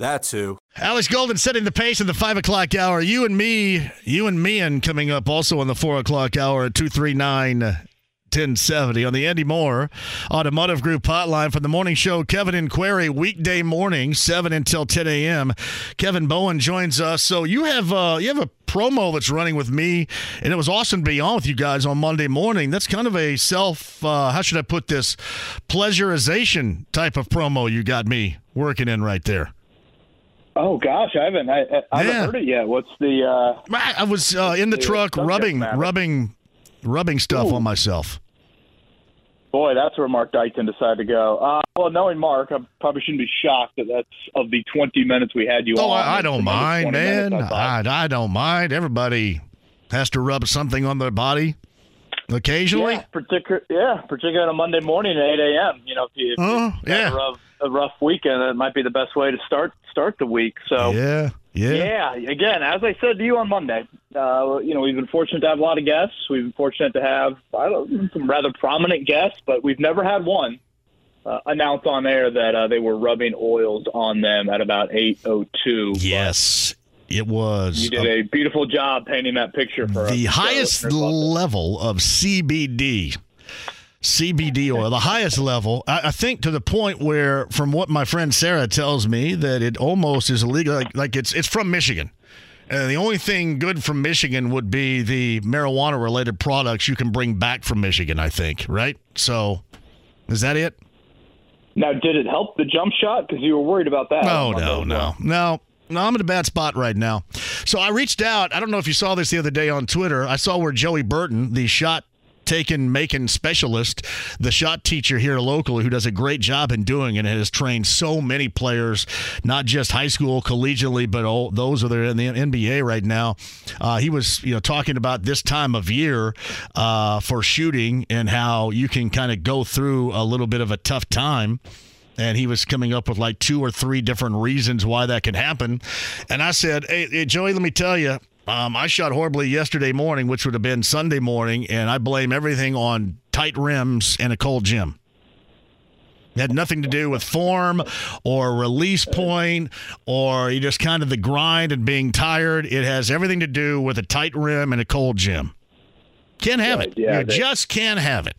That's who. Alex Golden setting the pace in the five o'clock hour. You and me, you and me, and coming up also on the four o'clock hour at 239 1070 on the Andy Moore Automotive Group hotline from the morning show. Kevin and Query, weekday morning, 7 until 10 a.m. Kevin Bowen joins us. So you have uh, you have a promo that's running with me, and it was awesome to be on with you guys on Monday morning. That's kind of a self, uh, how should I put this, pleasurization type of promo you got me working in right there. Oh gosh, I haven't. I, I haven't Yeah. heard it yet. What's the? uh I was uh, in the truck rubbing, matter. rubbing, rubbing stuff Ooh. on myself. Boy, that's where Mark Dyson decided to go. Uh, well, knowing Mark, I probably shouldn't be shocked that that's of the 20 minutes we had you Oh, on. I, I don't mind, 20 minutes, man. I. I, I don't mind. Everybody has to rub something on their body occasionally. Yeah, particular, yeah, particularly on a Monday morning at 8 a.m. You know, if you if Oh, you've yeah. rough, a rough weekend, that might be the best way to start start the week. So, Yeah, yeah. Yeah, again, as I said to you on Monday, uh, you know, we've been fortunate to have a lot of guests. We've been fortunate to have I don't, some rather prominent guests, but we've never had one uh, announce on air that uh, they were rubbing oils on them at about 8:02. Yes, it was You did a beautiful job painting that picture for us. the highest it. level of CBD. CBD oil, the highest level. I, I think to the point where, from what my friend Sarah tells me, that it almost is illegal. Like, like it's it's from Michigan. And the only thing good from Michigan would be the marijuana related products you can bring back from Michigan, I think, right? So, is that it? Now, did it help the jump shot? Because you were worried about that. No, no, no, no. No, I'm in a bad spot right now. So I reached out. I don't know if you saw this the other day on Twitter. I saw where Joey Burton, the shot taken making specialist, the shot teacher here locally, who does a great job in doing it, and has trained so many players, not just high school, collegiately, but all those that are in the NBA right now. Uh, he was, you know, talking about this time of year uh, for shooting and how you can kind of go through a little bit of a tough time and he was coming up with like two or three different reasons why that could happen. And I said, "Hey, hey, Joey, let me tell you." Um, I shot horribly yesterday morning, which would have been Sunday morning, and I blame everything on tight rims and a cold gym. It had nothing to do with form or release point or you just kind of the grind and being tired. It has everything to do with a tight rim and a cold gym. Can't have it. yeah, you they- just can't have it.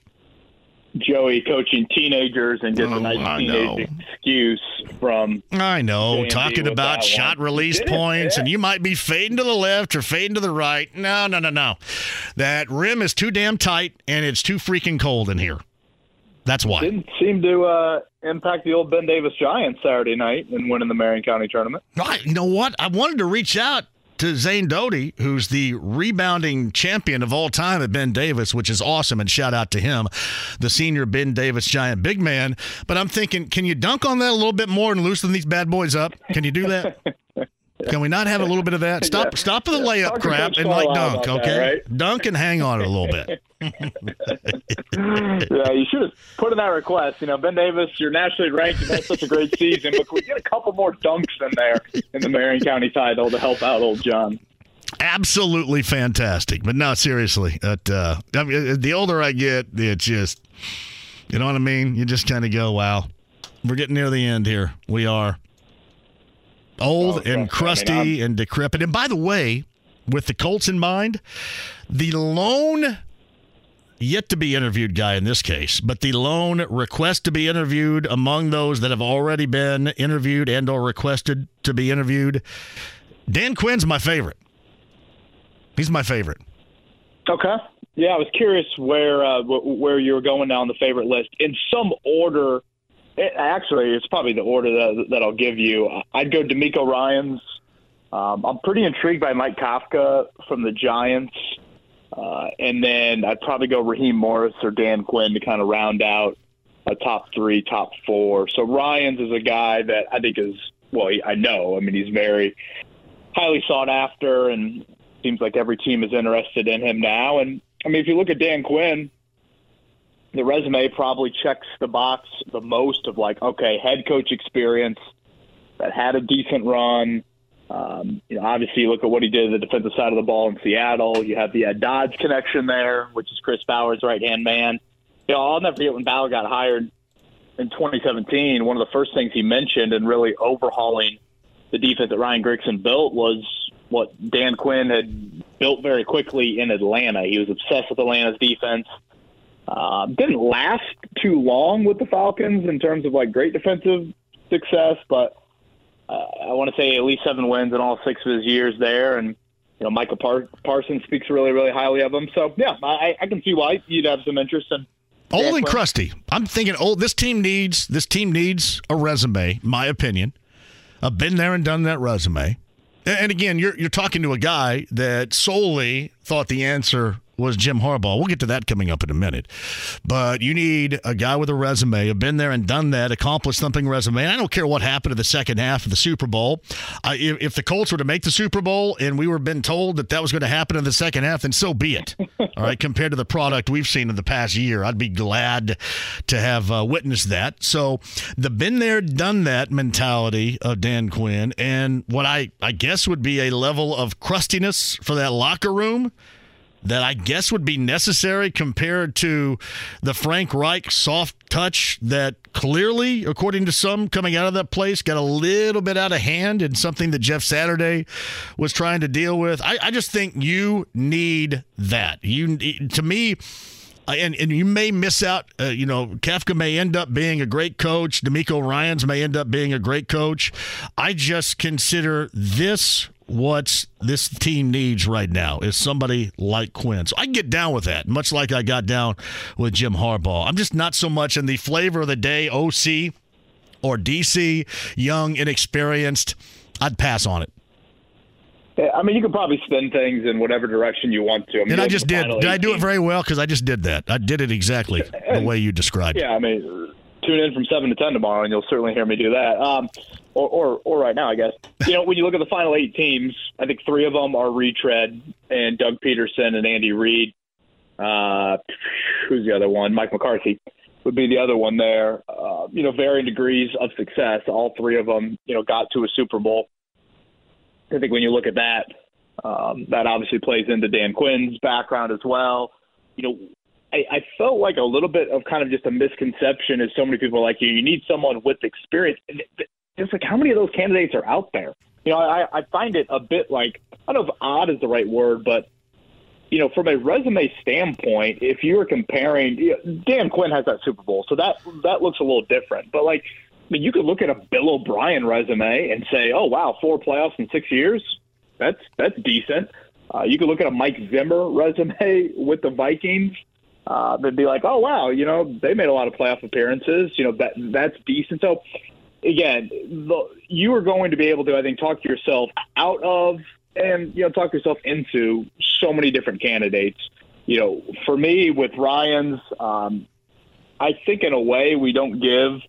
Joey coaching teenagers and gets Oh, a nice teenage excuse from I know, JMV talking about shot one. release did, points, and you might be fading to the left or fading to the right. No, no, no, no. That rim is too damn tight, and it's too freaking cold in here. That's why. didn't seem to uh, impact the old Ben Davis Giants Saturday night in winning the Marion County tournament. Right. You know what? I wanted to reach out to Zane Doty, who's the rebounding champion of all time at Ben Davis, which is awesome, and shout out to him, the senior Ben Davis giant big man. But I'm thinking, can you dunk on that a little bit more and loosen these bad boys up? Can you do that? Can we not have a little bit of that? Stop, Yeah. stop with the layup Talk crap and like dunk, about that, okay? right? Dunk and hang on it a little bit. yeah, you should have put in that request. You know, Ben Davis, you're nationally ranked. You've had such a great season, but can we get a couple more dunks in there in the Marion County title to help out old John? absolutely fantastic. But no, seriously, that uh, I mean, the older I get, it's just, you know what I mean. You just kind of go, "Wow, we're getting near the end here. We are old and trust me. I mean, crusty and decrepit." And by the way, with the Colts in mind, the lone yet to be interviewed guy in this case, but the lone request to be interviewed among those that have already been interviewed and or requested to be interviewed. Dan Quinn's my favorite. He's my favorite. Okay. Yeah, I was curious where uh, where you were going down the favorite list. In some order, it, actually, it's probably the order that, that I'll give you. I'd go DeMeco Ryans. Um, I'm pretty intrigued by Mike Kafka from the Giants. Uh, and then I'd probably go Raheem Morris or Dan Quinn to kind of round out a top three, top four. So Ryans is a guy that I think is, well, I know. I mean, he's very highly sought after and seems like every team is interested in him now. And I mean, if you look at Dan Quinn, the resume probably checks the box the most of like, okay, head coach experience that had a decent run, um, you know, obviously, look at what he did at the defensive side of the ball in Seattle. You have the Dodds connection there, which is Chris Ballard's right hand man. You know, I'll never forget when Ballard got hired in 2017. One of the first things he mentioned in really overhauling the defense that Ryan Grigson built was what Dan Quinn had built very quickly in Atlanta. He was obsessed with Atlanta's defense. Uh, didn't last too long with the Falcons in terms of like great defensive success, but uh, I want to say at least seven wins in all six of his years there, and you know Micah Par- Parsons speaks really really highly of him. So yeah, I, I can see why you'd have some interest in. Old and crusty. I'm thinking, oh, this team needs this team needs a resume. My opinion. I've been there and done that resume. And again, you're you're talking to a guy that solely thought the answer was Jim Harbaugh. We'll get to that coming up in a minute. But you need a guy with a resume, have been there and done that, accomplished something resume. And I don't care what happened in the second half of the Super Bowl. Uh, if, if, the Colts were to make the Super Bowl and we were been told that that was going to happen in the second half, then so be it. All right, compared to the product we've seen in the past year, I'd be glad to have uh, witnessed that. So the been there, done that mentality of Dan Quinn, and what I I guess would be a level of crustiness for that locker room that I guess would be necessary compared to the Frank Reich soft touch that clearly, according to some coming out of that place, got a little bit out of hand and something that Jeff Saturday was trying to deal with. I, I just think you need that. You to me. And, and you may miss out. Uh, you know, Kafka may end up being a great coach. DeMeco Ryans may end up being a great coach. I just consider this what this team needs right now is somebody like Quinn. So I get down with that, much like I got down with Jim Harbaugh. I'm just not so much in the flavor of the day OC or DC, young, inexperienced. I'd pass on it. I mean, you could probably spin things in whatever direction you want to. I mean, and I just did. Did I do it very well? Because I just did that. I did it exactly the way you described. Yeah, I mean, tune in from seven to ten tomorrow, and you'll certainly hear me do that. Um, or, or, or right now, I guess. You know, when you look at the final eight teams, I think three of them are retread, and Doug Pederson and Andy Reid. Uh, who's the other one? Mike McCarthy would be the other one there. Uh, you know, varying degrees of success. All three of them, you know, got to a Super Bowl. I think when you look at that, um, that obviously plays into Dan Quinn's background as well. You know, I, I felt like a little bit of kind of just a misconception as so many people like, you, you need someone with experience. It's like, how many of those candidates are out there? You know, I, I find it a bit like, I don't know if odd is the right word, but, you know, from a resume standpoint, if you were comparing, you know, Dan Quinn has that Super Bowl, so that that looks a little different. But, like, I mean, you could look at a Bill O'Brien resume and say, oh, wow, four playoffs in six years. That's, that's decent. Uh, you could look at a Mike Zimmer resume with the Vikings uh, they'd be like, oh wow, you know, they made a lot of playoff appearances. You know, that that's decent. So again, the, you are going to be able to, I think, talk yourself out of and you know talk yourself into so many different candidates. You know, for me with Ryan's, um, I think in a way we don't give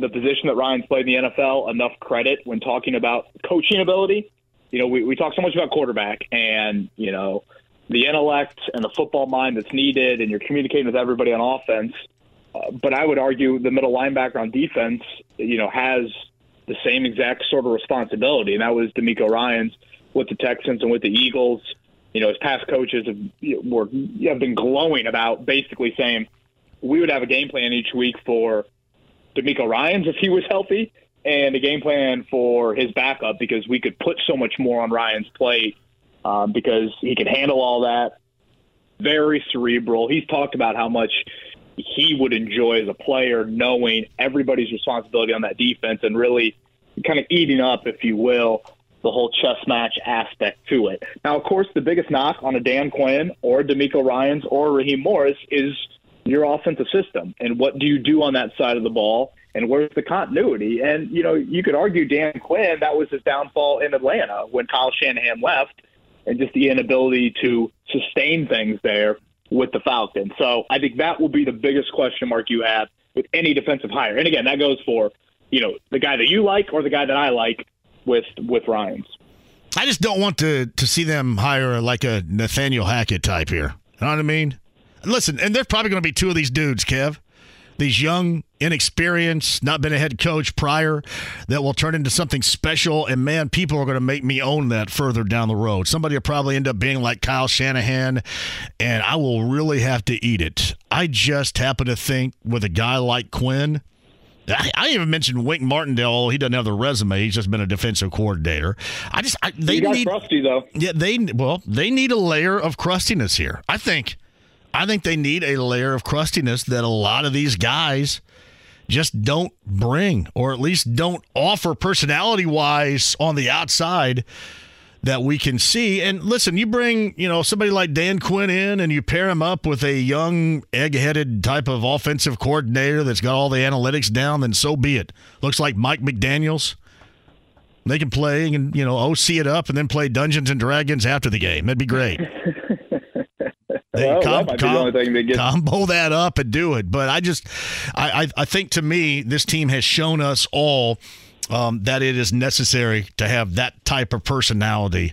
the position that Ryan's played in the NFL enough credit when talking about coaching ability. You know, we, we talk so much about quarterback and, you know, the intellect and the football mind that's needed, and you're communicating with everybody on offense. Uh, but I would argue the middle linebacker on defense, you know, has the same exact sort of responsibility, and that was DeMeco Ryans with the Texans and with the Eagles. You know, his past coaches have were have been glowing about basically saying we would have a game plan each week for DeMeco Ryans if he was healthy, and a game plan for his backup because we could put so much more on Ryan's plate um, because he can handle all that. very cerebral. He's talked about how much he would enjoy as a player knowing everybody's responsibility on that defense and really kind of eating up, if you will, the whole chess match aspect to it. Now, of course, the biggest knock on a Dan Quinn or DeMeco Ryans or Raheem Morris is your offensive system and what do you do on that side of the ball and where's the continuity? And you know, you could argue Dan Quinn that was his downfall in Atlanta when Kyle Shanahan left, and just the inability to sustain things there with the Falcons. So I think that will be the biggest question mark you have with any defensive hire. And again, that goes for you know the guy that you like or the guy that I like with with Ryans. I just don't want to to see them hire like a Nathaniel Hackett type here. You know what I mean? Listen, and there's probably going to be two of these dudes, Kev. These young, inexperienced, not been a head coach prior, that will turn into something special. And man, people are going to make me own that further down the road. Somebody will probably end up being like Kyle Shanahan, and I will really have to eat it. I just happen to think with a guy like Quinn, I, I even mentioned Wink Martindale. He doesn't have the resume. He's just been a defensive coordinator. I just I, they need crusty though. yeah they well they need a layer of crustiness here. I think I think they need a layer of crustiness that a lot of these guys just don't bring, or at least don't offer personality wise on the outside that we can see. And listen, you bring, you know, somebody like Dan Quinn in and you pair him up with a young, egg headed type of offensive coordinator that's got all the analytics down, then so be it. Looks like Mike McDaniels. They can play and, you know, OC it up and then play Dungeons and Dragons after the game. That'd be great. Well, that com- the com- that combo that up and do it. But I just, I, I, I think to me, this team has shown us all um, that it is necessary to have that type of personality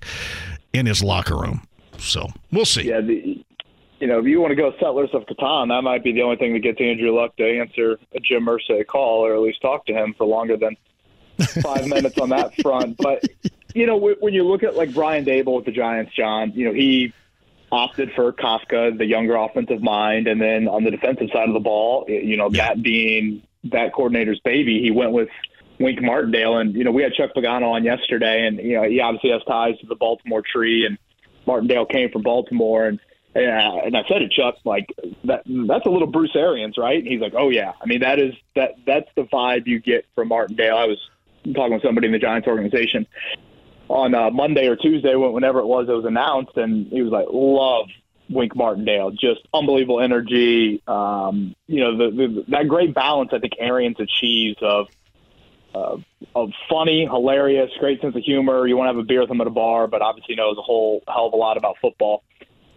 in his locker room. So we'll see. Yeah, the, you know, if you want to go Settlers of Catan, that might be the only thing that gets Andrew Luck to answer a Jim Irsay call, or at least talk to him for longer than five minutes on that front. But you know, when you look at like Brian Daboll with the Giants, John, you know, he opted for Kafka, the younger offensive mind, and then on the defensive side of the ball, you know, Yeah. that being that coordinator's baby, he went with Wink Martindale. And, you know, we had Chuck Pagano on yesterday, and, you know, he obviously has ties to the Baltimore tree, and Martindale came from Baltimore. And, yeah, and I said to Chuck, like that that's a little Bruce Arians, right? And he's like, Oh yeah. I mean that is that that's the vibe you get from Martindale. I was talking with somebody in the Giants organization on uh, Monday or Tuesday, whenever it was, it was announced, and he was like, "Love Wink Martindale, just unbelievable energy." Um, you know, the, the, that great balance I think Arians achieves of uh, of funny, hilarious, great sense of humor. You want to have a beer with him at a bar, but obviously knows a whole hell of a lot about football.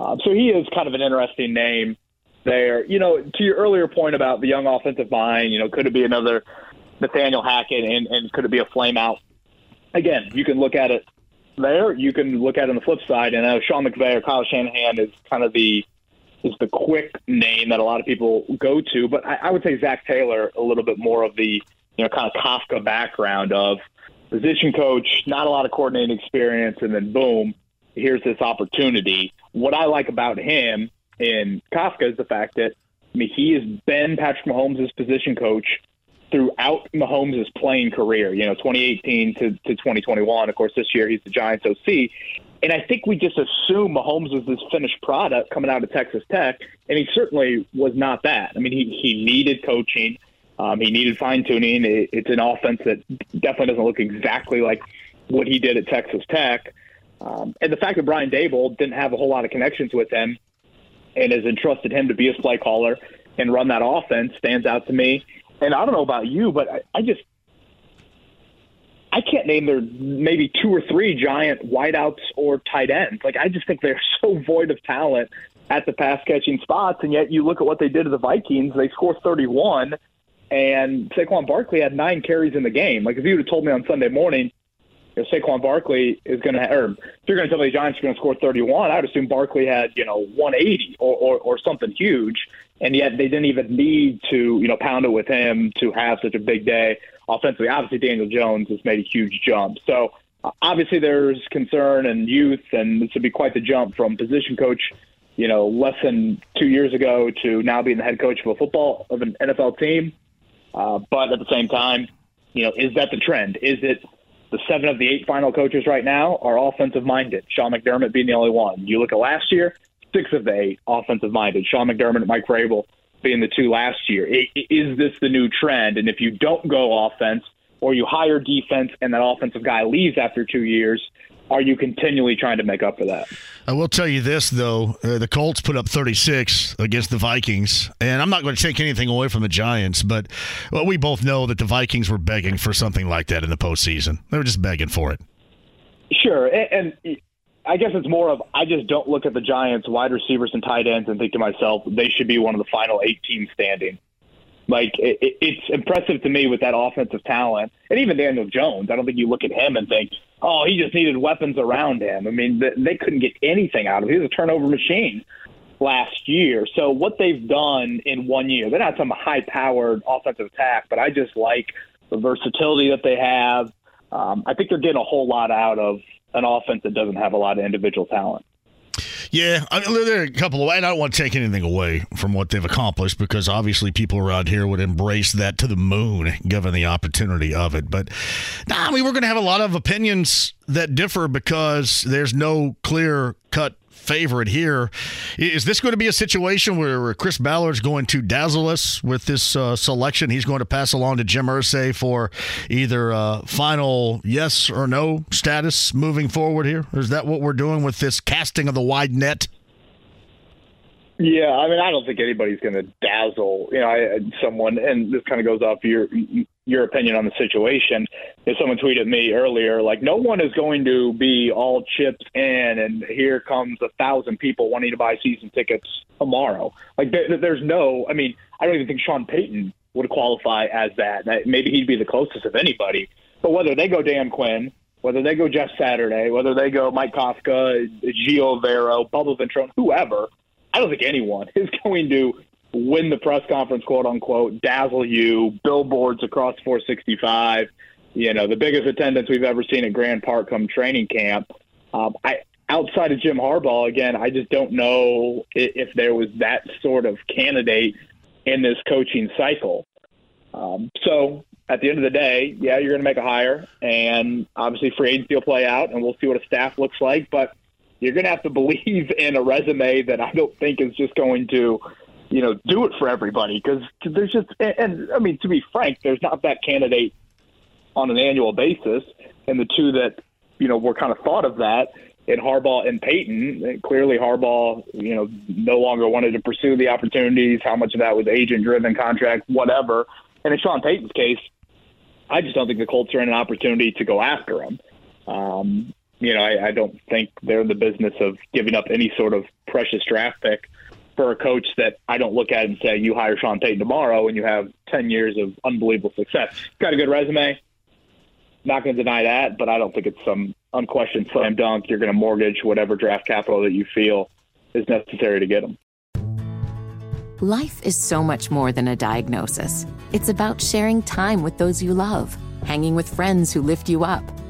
Um, so he is kind of an interesting name there. You know, to your earlier point about the young offensive mind, you know, could it be another Nathaniel Hackett, and, and could it be a flame out? Again, you can look at it there. You can look at it on the flip side, and I know Sean McVay or Kyle Shanahan is kind of the is the quick name that a lot of people go to, but I, I would say Zac Taylor a little bit more of the you know kind of Kafka background of position coach, not a lot of coordinating experience, and then boom, here's this opportunity. What I like about him in Kafka is the fact that I mean he has been Patrick Mahomes' position coach throughout Mahomes' playing career, you know, 2018 to, to 2021. Of course, this year he's the Giants OC. And I think we just assume Mahomes was this finished product coming out of Texas Tech, and he certainly was not that. I mean, he, he needed coaching. Um, he needed fine tuning. It, it's an offense that definitely doesn't look exactly like what he did at Texas Tech. Um, and the fact that Brian Daboll didn't have a whole lot of connections with him and has entrusted him to be his play caller and run that offense stands out to me. And I don't know about you, but I, I just I can't name there maybe two or three giant wideouts or tight ends. Like I just think they're so void of talent at the pass catching spots, and yet you look at what they did to the Vikings. They score 31, and Saquon Barkley had nine carries in the game. Like if you would have told me on Sunday morning, you know, Saquon Barkley is going to, or if you're going to tell me the Giants are going to score 31, I'd assume Barkley had you know 180 or, or or something huge, and yet they didn't even need to you know pound it with him to have such a big day offensively. Obviously, Daniel Jones has made a huge jump. So uh, obviously, there's concern and youth, and this would be quite the jump from position coach, you know, less than two years ago to now being the head coach of a football of an NFL team. Uh, but at the same time, you know, is that the trend? Is it the seven of the eight final coaches right now are offensive minded? Sean McDermott being the only one. You look at last year, six of the eight offensive minded. Sean McDermott and Mike Vrabel being the two last year. Is this the new trend? And if you don't go offense or you hire defense and that offensive guy leaves after two years, are you continually trying to make up for that? I will tell you this, though. Uh, the Colts put up 36 against the Vikings, and I'm not going to take anything away from the Giants, but well, we both know that the Vikings were begging for something like that in the postseason. They were just begging for it. Sure. And, and I guess it's more of I just don't look at the Giants wide receivers and tight ends and think to myself they should be one of the final eight teams standing. Like it, it's impressive to me with that offensive talent, and even Daniel Jones. I don't think you look at him and think, "Oh, he just needed weapons around him." I mean, they couldn't get anything out of him. He was a turnover machine last year. So what they've done in one year, they're not some high-powered offensive attack, but I just like the versatility that they have. Um, I think they're getting a whole lot out of an offense that doesn't have a lot of individual talent. Yeah, I mean, there are a couple of. I don't want to take anything away from what they've accomplished because obviously people around here would embrace that to the moon given the opportunity of it. But nah, I mean, we're going to have a lot of opinions that differ because there's no clear cut favorite here. Is this going to be a situation where Chris Ballard's going to dazzle us with this uh, selection? He's going to pass along to Jim Irsay for either uh, final yes or no status moving forward here? Is that what we're doing with this casting of the wide net? Yeah, I mean, I don't think anybody's going to dazzle, you know, I, someone. And this kind of goes off your your opinion on the situation. If someone tweeted me earlier, like, no one is going to be all chips in, and here comes a thousand people wanting to buy season tickets tomorrow. Like, there, there's no. I mean, I don't even think Sean Payton would qualify as that. Maybe he'd be the closest of anybody. But whether they go Dan Quinn, whether they go Jeff Saturday, whether they go Mike Kafka, Ejiro Evero, Bubba Ventrone, whoever I don't think anyone is going to win the press conference, quote unquote, dazzle you, billboards across 465, you know, the biggest attendance we've ever seen at Grand Park come training camp. Um, I outside of Jim Harbaugh, again, I just don't know if, if there was that sort of candidate in this coaching cycle. Um, so at the end of the day, yeah, you're going to make a hire, and obviously free agency will play out, and we'll see what a staff looks like. But you're going to have to believe in a resume that I don't think is just going to, you know, do it for everybody because there's just, and, and I mean, to be frank, there's not that candidate on an annual basis. And the two that, you know, were kind of thought of that in Harbaugh and Payton. Clearly, Harbaugh, you know, no longer wanted to pursue the opportunities. How much of that was agent driven, contract, whatever. And in Sean Payton's case, I just don't think the Colts are in an opportunity to go after him. Um, you know, I, I don't think they're in the business of giving up any sort of precious draft pick for a coach that I don't look at and say, you hire Sean Payton tomorrow and you have 10 years of unbelievable success. Got a good resume. Not going to deny that, but I don't think it's some unquestioned slam dunk. You're going to mortgage whatever draft capital that you feel is necessary to get them. Life is so much more than a diagnosis. It's about sharing time with those you love, hanging with friends who lift you up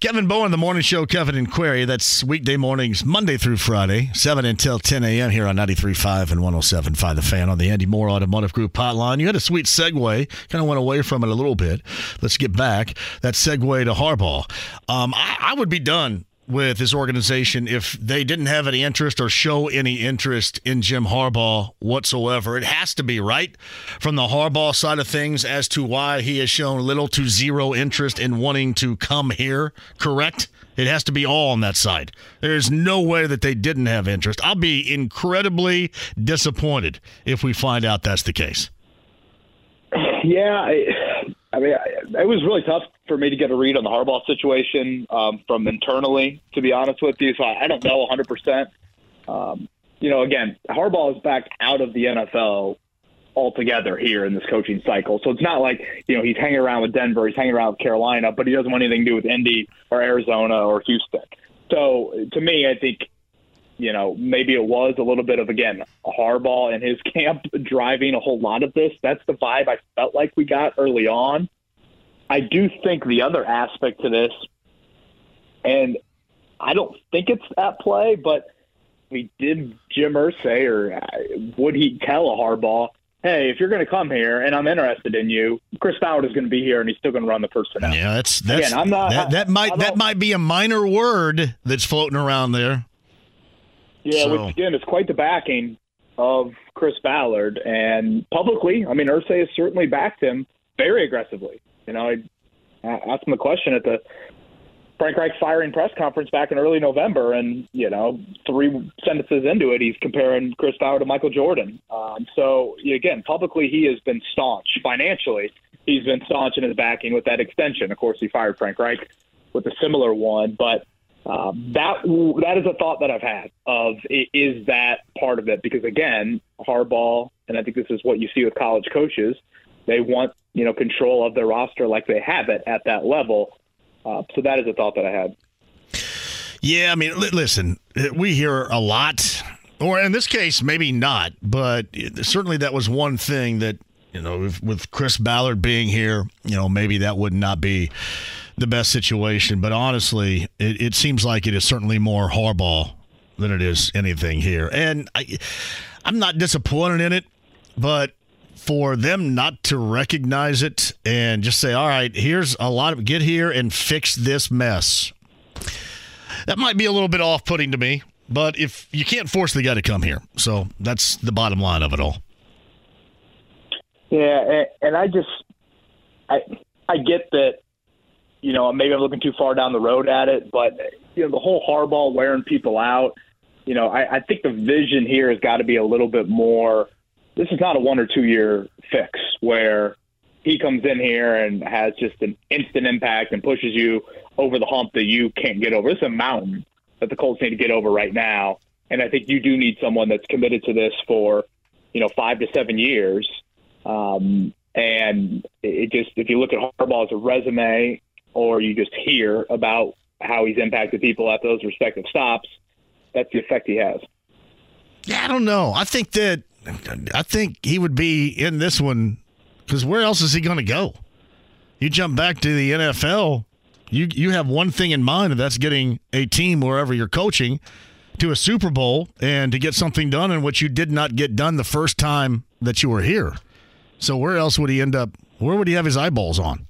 Kevin Bowen, the morning show, Kevin and Query. That's weekday mornings, Monday through Friday, 7 until 10 a.m. here on 93.5 and 107.5 The Fan on the Andy Moore Automotive Group hotline. You had a sweet segue, kind of went away from it a little bit. Let's get back. That segue to Harbaugh. Um, I, I would be done with this organization if they didn't have any interest or show any interest in Jim Harbaugh whatsoever. It has to be, right? From the Harbaugh side of things as to why he has shown little to zero interest in wanting to come here, correct? It has to be all on that side. There's no way that they didn't have interest. I'll be incredibly disappointed if we find out that's the case. Yeah, I, I mean, it was really tough for me to get a read on the Harbaugh situation um, from internally, to be honest with you. So I, I don't know 100%. Um, you know, again, Harbaugh is back out of the NFL altogether here in this coaching cycle. So it's not like, you know, he's hanging around with Denver, he's hanging around with Carolina, but he doesn't want anything to do with Indy or Arizona or Houston. So to me, I think, you know, maybe it was a little bit of, again, Harbaugh and his camp driving a whole lot of this. That's the vibe I felt like we got early on. I do think the other aspect to this, and I don't think it's at play, but we did Jim Irsay or uh, would he tell a Harbaugh, hey, if you're going to come here and I'm interested in you, Chris Ballard is going to be here and he's still going to run the personnel. Yeah, that's that's Again, I'm not- that, that might that might be a minor word that's floating around there. Yeah, So- which again is quite the backing of Chris Ballard, and publicly, I mean, Irsay has certainly backed him very aggressively. You know, I asked him a question at the Frank Reich firing press conference back in early November, and you know, three sentences into it, he's comparing Chris Ballard to Michael Jordan. Um, so again, publicly, he has been staunch financially. He's been staunch in his backing with that extension. Of course, he fired Frank Reich with a similar one, but um, that that is a thought that I've had of is that part of it because again, Harbaugh, and I think this is what you see with college coaches, they want you know control of their roster like they have it at that level. Uh, so that is a thought that I had. Yeah, I mean, li- listen, we hear a lot, or in this case, maybe not, but certainly that was one thing that you know, with, with Chris Ballard being here, you know, maybe that would not be the best situation. But honestly, it, it seems like it is certainly more Harbaugh than it is anything here, and I, I'm not disappointed in it, but for them not to recognize it and just say, all right, here's a lot of get here and fix this mess. That might be a little bit off putting to me, but if you can't force the guy to come here. So that's the bottom line of it all. Yeah, and, I just I I get that you know maybe I'm looking too far down the road at it, but you know the whole Harbaugh wearing people out. You know, I, I think the vision here has got to be a little bit more. This is not a one or two year fix where he comes in here and has just an instant impact and pushes you over the hump that you can't get over. Is a mountain that the Colts need to get over right now, and I think you do need someone that's committed to this for you know five to seven years. Um, and it just, if you look at Harbaugh as a resume, or you just hear about how he's impacted people at those respective stops, that's the effect he has. Yeah, I don't know. I think that I think he would be in this one because where else is he going to go? You jump back to the NFL, you you have one thing in mind, and that's getting a team wherever you're coaching to a Super Bowl and to get something done in which you did not get done the first time that you were here. So where else would he end up? Where would he have his eyeballs on?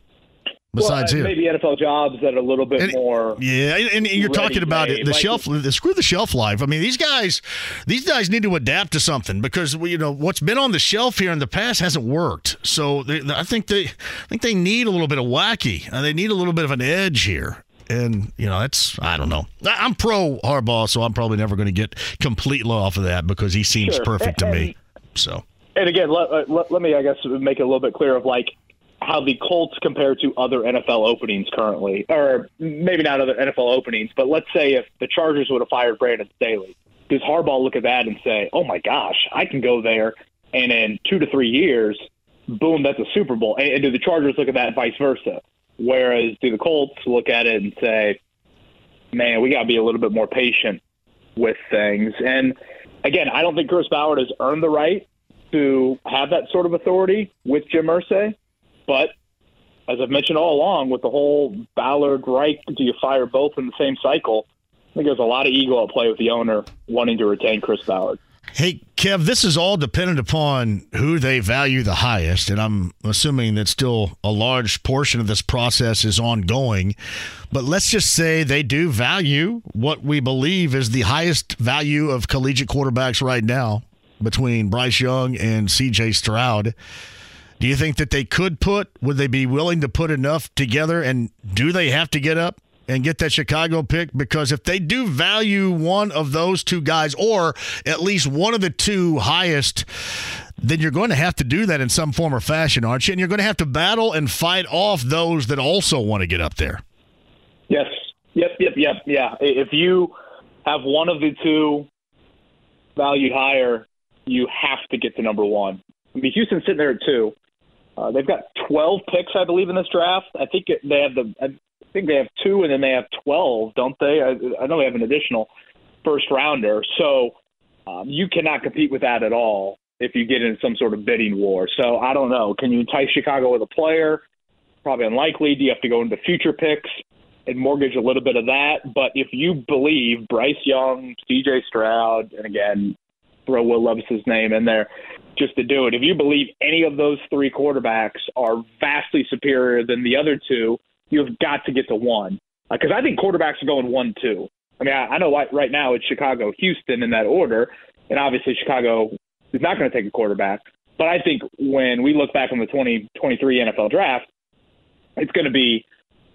Besides well, here, maybe NFL jobs that are a little bit And- more. Yeah, and, and you're talking about it, ready-made, the like- shelf, the, screw the shelf life. I mean, these guys, these guys need to adapt to something because you know what's been on the shelf here in the past hasn't worked. So they, I think they, I think they need a little bit of wacky. Uh, they need a little bit of an edge here. And you know that's I don't know. I'm pro Harbaugh, so I'm probably never going to get completely off of that because he seems Sure. perfect to me. So And again, let, uh, let, let me, I guess, make it a little bit clear of like how the Colts compare to other NFL openings currently, or maybe not other NFL openings, but let's say if the Chargers would have fired Brandon Staley, does Harbaugh look at that and say, "Oh my gosh, I can go there, and in two to three years, boom, that's a Super Bowl"? And, and do the Chargers look at that vice versa? Whereas do the Colts look at it and say, "Man, we got to be a little bit more patient with things"? And again, I don't think Chris Ballard has earned the right to have that sort of authority with Jim Irsay. But as I've mentioned all along, with the whole Ballard Reich, do you fire both in the same cycle? I think there's a lot of ego at play with the owner wanting to retain Chris Ballard. Hey, Kev, this is all dependent upon who they value the highest. And I'm assuming that still a large portion of this process is ongoing. But let's just say they do value what we believe is the highest value of collegiate quarterbacks right now between Bryce Young and CJ Stroud. Do you think that they could put, would they be willing to put enough together? And do they have to get up and get that Chicago pick? Because if they do value one of those two guys, or at least one of the two highest, then you're going to have to do that in some form or fashion, aren't you? And you're going to have to battle and fight off those that also want to get up there. Yes. Yep. Yep. Yep. Yeah. If you have one of the two valued higher, you have to get to number one. I mean, Houston's sitting there at two. Uh, they've got 12 picks, I believe, in this draft. I think they have the. I think they have two, and then they have 12, don't they? I, I know they have an additional first rounder. So um, you cannot compete with that at all if you get in some sort of bidding war. So I don't know. Can you entice Chicago with a player? Probably unlikely. Do you have to go into future picks and mortgage a little bit of that? But if you believe Bryce Young, C.J. Stroud, and again, throw Will Levis's name in there just to do it. If you believe any of those three quarterbacks are vastly superior than the other two, you've got to get to one. Because uh, I think quarterbacks are going one, two. I mean, I, I know right now it's Chicago, Houston in that order, and obviously Chicago is not going to take a quarterback. But I think when we look back on the 2023 NFL draft, it's going to be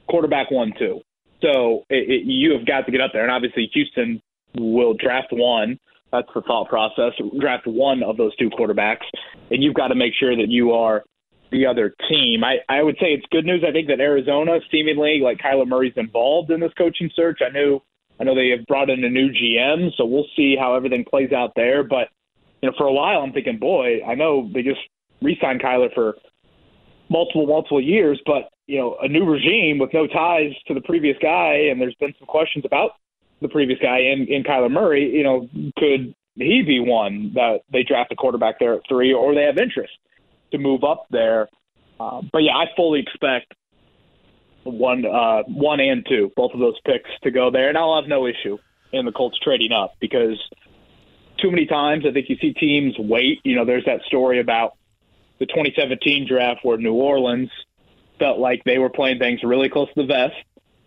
quarterback one, two. So it, it, you have got to get up there, and obviously Houston will draft one. That's the thought process. Draft one of those two quarterbacks, and you've got to make sure that you are the other team. I, I would say it's good news. I think that Arizona, seemingly like Kyler Murray's involved in this coaching search. I knew I know they have brought in a new GM, so we'll see how everything plays out there. But you know, for a while, I'm thinking, boy, I know they just re-signed Kyler for multiple, multiple years, but you know, a new regime with no ties to the previous guy, and there's been some questions about the previous guy in in Kyler Murray. You know, could he be one that they draft a quarterback there at three, or they have interest to move up there? Uh, but yeah, I fully expect one, uh, one and two, both of those picks to go there, and I'll have no issue in the Colts trading up because too many times. I think you see teams wait. You know, there's that story about the 2017 draft where New Orleans felt like they were playing things really close to the vest,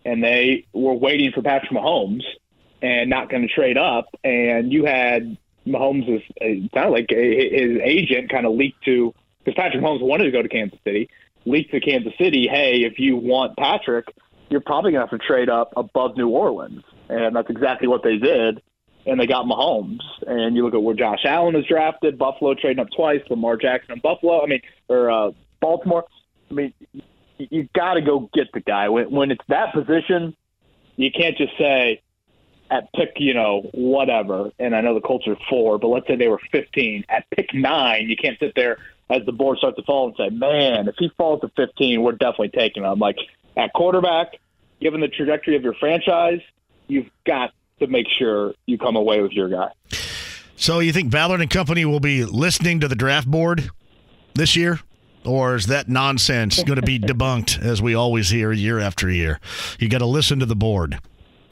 and they were waiting for Patrick Mahomes and not going to trade up. And you had Mahomes, is, it sounded like his agent kind of leaked to because Patrick Mahomes wanted to go to Kansas City, leaked to Kansas City, hey, if you want Patrick, you're probably going to have to trade up above New Orleans. And that's exactly what they did and they got Mahomes. And you look at where Josh Allen was drafted, Buffalo trading up twice, Lamar Jackson and Buffalo. I mean, or uh, Baltimore. I mean, you've got to go get the guy when when it's that position. You can't just say at pick, you know, whatever. And I know the Colts are four, but let's say they were 15 at pick nine. You can't sit there as the board starts to fall and say, "Man, if he falls to 15, we're definitely taking him." Like at quarterback, given the trajectory of your franchise, you've got to make sure you come away with your guy. So you think Ballard and company will be listening to the draft board this year? Or is that nonsense going to be debunked as we always hear year after year? You got to listen to the board.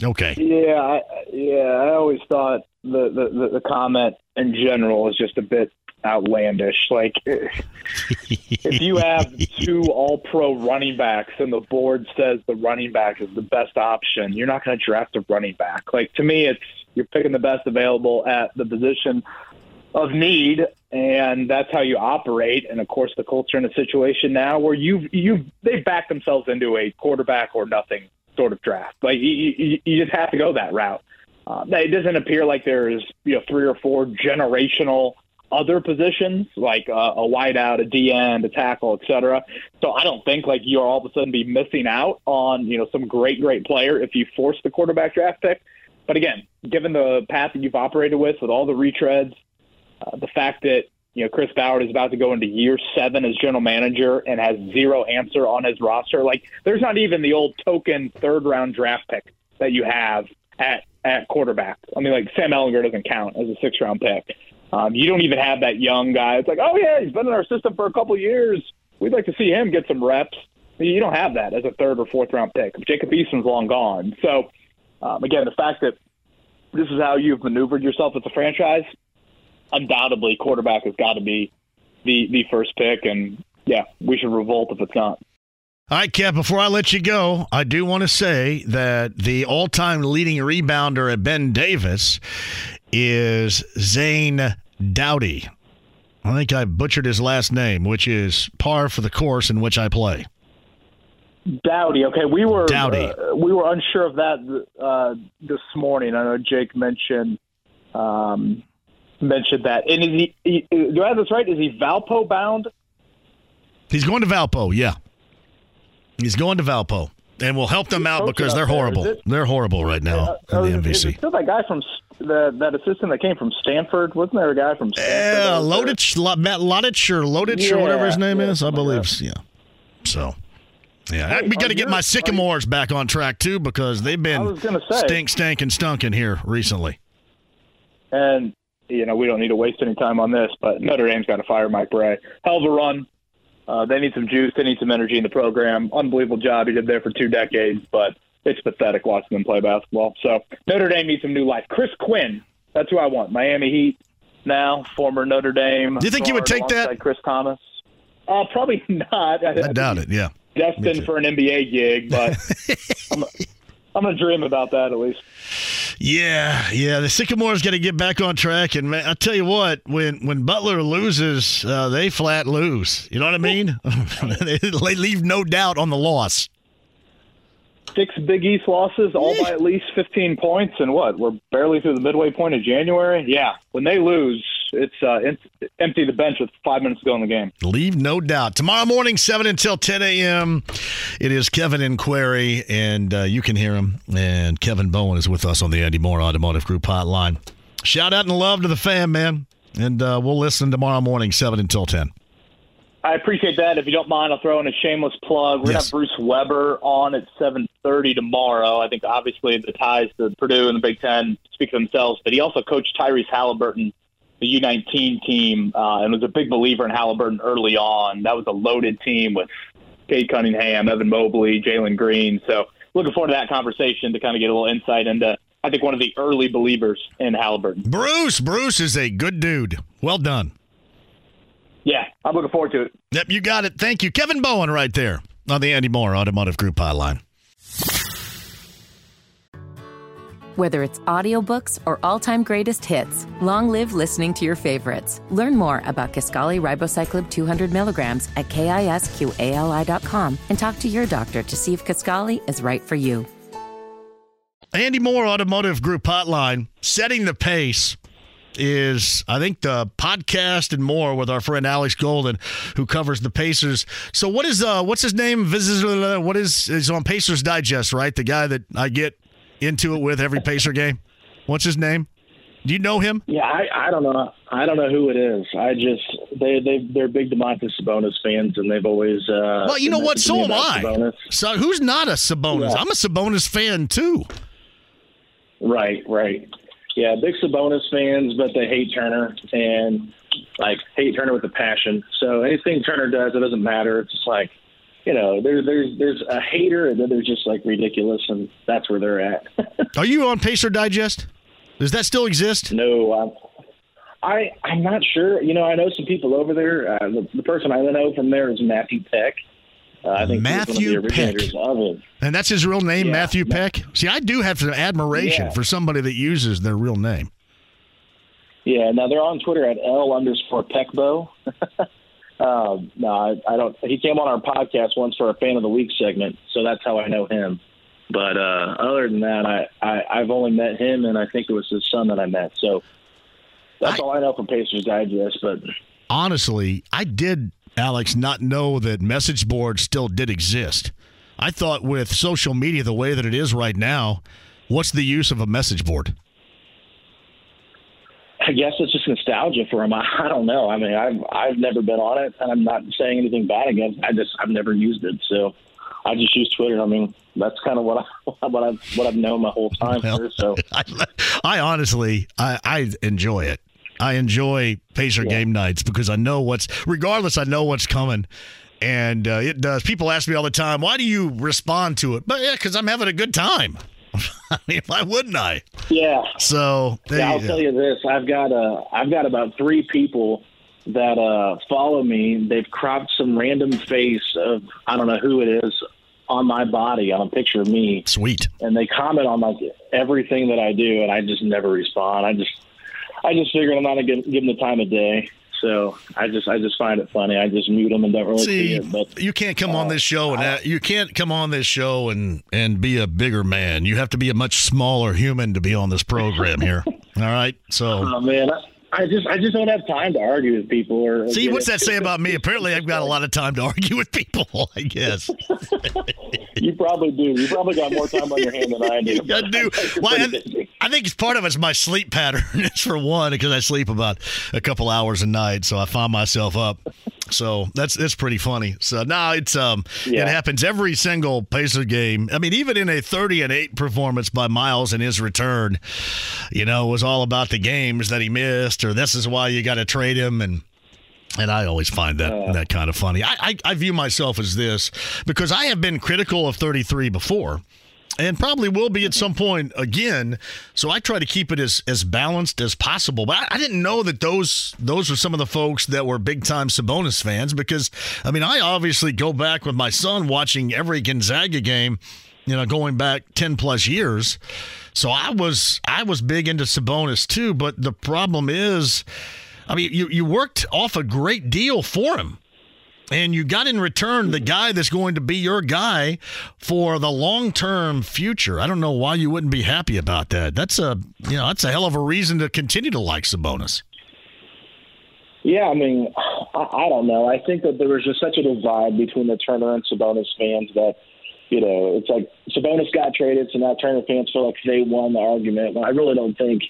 Okay. Yeah, I, yeah. I always thought the, the the comment in general is just a bit outlandish. Like, if you have two all pro running backs and the board says the running back is the best option, you're not going to draft a running back. Like, to me, it's you're picking the best available at the position of need, and that's how you operate. And of course, the Colts are in a situation now where you've you they backed themselves into a quarterback or nothing sort of draft. Like, you, you, you just have to go that route. Uh, it doesn't appear like there's you know three or four generational other positions like uh, a wideout, a D end, a tackle, etc. So I don't think like you'll all of a sudden be missing out on you know some great great player if you force the quarterback draft pick. But again, given the path that you've operated with, with all the retreads, uh, the fact that you know Chris Ballard is about to go into year seven as general manager and has zero answer on his roster, like there's not even the old token third round draft pick that you have at at quarterback. I mean, like Sam Ehlinger doesn't count as a six round pick. Um, you don't even have that young guy. It's like, oh yeah, he's been in our system for a couple years. We'd like to see him get some reps. You don't have that as a third or fourth round pick. Jacob Eason's long gone. So um, again, the fact that this is how you've maneuvered yourself as a franchise, undoubtedly, quarterback has got to be the the first pick, and yeah, we should revolt if it's not. All right, Kev, before I let you go, I do want to say that the all time leading rebounder at Ben Davis is Zane Dowdy. I think I butchered his last name, which is par for the course in which I play. Dowdy. Okay, we were Dowdy. Uh, we were unsure of that uh, this morning. I know Jake mentioned um, mentioned that. And is he, Do I have this right? Is he Valpo bound? He's going to Valpo. Yeah, he's going to Valpo, and we'll help them out because they're horrible. They're horrible right now uh, in the MVC. Is still that guy from the, that assistant that came from Stanford? Wasn't there a guy from Stanford? Yeah, Lottich, Matt Lottich or Lottich yeah, or whatever his name yeah, is, I believe. Yeah. So. Yeah, hey, we got to get my sycamores back on track too because they've been say, stink, stank, and stunking here recently. And you know we don't need to waste any time on this, but Notre Dame's got to fire Mike Brey. Hell of a run Uh, they need some juice. They need some energy in the program. Unbelievable job he did there for two decades, but it's pathetic watching them play basketball. So Notre Dame needs some new life. Chris Quinn, that's who I want. Miami Heat now, former Notre Dame. Do you think you would take that? Chris Thomas. Uh, probably not. I, I doubt it. Yeah. Destined for an NBA gig, but I'm, I'm to dream about that at least. Yeah, yeah. The Sycamores got to get back on track, and man, I tell you what, when when Butler loses, uh, they flat lose. You know what I mean? they leave no doubt on the loss six Big East losses, all by at least 15 points, and what? We're barely through the midway point of January. Yeah, when they lose, it's uh, empty the bench with five minutes to go in the game. Leave no doubt. Tomorrow morning, 7 until 10 a.m., it is Kevin and Query, and uh, you can hear him. And Kevin Bowen is with us on the Andy Moore Automotive Group hotline. Shout out and love to the fam, man. And uh, we'll listen tomorrow morning, 7 until 10. I appreciate that. If you don't mind, I'll throw in a shameless plug. We're yes. gonna have Bruce Weber on at seven thirty tomorrow. I think obviously the ties to Purdue and the Big Ten speak for themselves, but he also coached Tyrese Halliburton, the U nineteen team, uh, and was a big believer in Halliburton early on. That was a loaded team with Cade Cunningham, Evan Mobley, Jalen Green. So looking forward to that conversation to kind of get a little insight into I think one of the early believers in Halliburton. Bruce, Bruce is a good dude. Well done. Yeah, I'm looking forward to it. Yep, you got it. Thank you. Kevin Bowen right there on the Andy Moore Automotive Group hotline. Whether it's audiobooks or all-time greatest hits, long live listening to your favorites. Learn more about Kisqali Ribociclib 200 milligrams at kisqali.com and talk to your doctor to see if Kisqali is right for you. Andy Moore Automotive Group hotline, setting the pace is I think the podcast and more with our friend Alex Golden, who covers the Pacers. So what is uh what's his name? What is is on Pacers Digest, right? The guy that I get into it with every Pacer game. What's his name? Do you know him? Yeah, I, I don't know. I don't know who it is. I just they they they're big Domantas Sabonis fans, and they've always. Uh, well, you know what? So am I. Sabonis. So who's not a Sabonis? Yeah. I'm a Sabonis fan too. Right, right yeah, big Sabonis fans, but they hate Turner and like hate Turner with a passion. So anything Turner does, it doesn't matter. It's just like, you know, there's there's there's a hater and then there's just like ridiculous, and that's where they're at. Are you on Pacer Digest? Does that still exist? No, I'm, I I'm not sure. You know, I know some people over there. Uh, the, the person I know from there is Matthew Peck. Uh, I think Matthew Peck. And that's his real name, yeah. Matthew Peck? See, I do have some admiration yeah. for somebody that uses their real name. Yeah, now they're on Twitter at L underscore Peckbo. um, no, I, I, don't. He came on our podcast once for a fan of the week segment, so that's how I know him. But uh, other than that, I, I I've only met him, and I think it was his son that I met. So that's I, all I know from Pacers Digest. But honestly, I did Alex, not know that message boards still did exist. I thought with social media the way that it is right now, what's the use of a message board? I guess it's just nostalgia for him. I, I don't know. I mean, I've I've never been on it, and I'm not saying anything bad against. I just I've never used it, so I just use Twitter. I mean, that's kind of what I what I've what I've known my whole time. Well, here, so I, I honestly I, I enjoy it. I enjoy Pacer yeah. game nights because I know what's, regardless, I know what's coming. And uh, it does. People ask me all the time, why do you respond to it? But yeah, because I'm having a good time. I mean, why wouldn't I? Yeah. So yeah, I'll tell you this: I've got uh, I've got about three people that uh, follow me. They've cropped some random face of I don't know who it is on my body on a picture of me. Sweet. And they comment on like everything that I do, and I just never respond. I just I just figured I'm not gonna give, give them the time of day. So I just I just find it funny. I just mute them and don't really see, see it. But you can't come uh, on this show and uh, you can't come on this show and and be a bigger man. You have to be a much smaller human to be on this program here. All right. So oh man, I just I just don't have time to argue with people. Or see, what's that say about me? Apparently, I've got a lot of time to argue with people. I guess you probably do. You probably got more time on your hand than I do. I do. Well, I, think it's part of it's my sleep pattern. it's for one because I sleep about a couple hours a night, so I find myself up. So that's that's pretty funny. So now it's um yeah. it happens every single Pacer game. I mean, even in a thirty and eight performance by Miles in his return, you know, was all about the games that he missed or this is why you got to trade him and And I always find that uh, that kind of funny. I, I, I view myself as this because I have been critical of 33 before and probably will be at some point again. So I try to keep it as, as balanced as possible. But I, I, didn't know that those those were some of the folks that were big time Sabonis fans because I mean I obviously go back with my son watching every Gonzaga game, you know, going back ten plus years. So I was I was big into Sabonis too. But the problem is, I mean, you you worked off a great deal for him and you got in return the guy that's going to be your guy for the long term future. I don't know why you wouldn't be happy about that. That's a you know that's a hell of a reason to continue to like Sabonis. Yeah, I mean, I, I don't know. I think that there was just such a divide between the Turner and Sabonis fans that you know it's like Sabonis got traded, so now Turner fans feel like they won the argument. I really don't think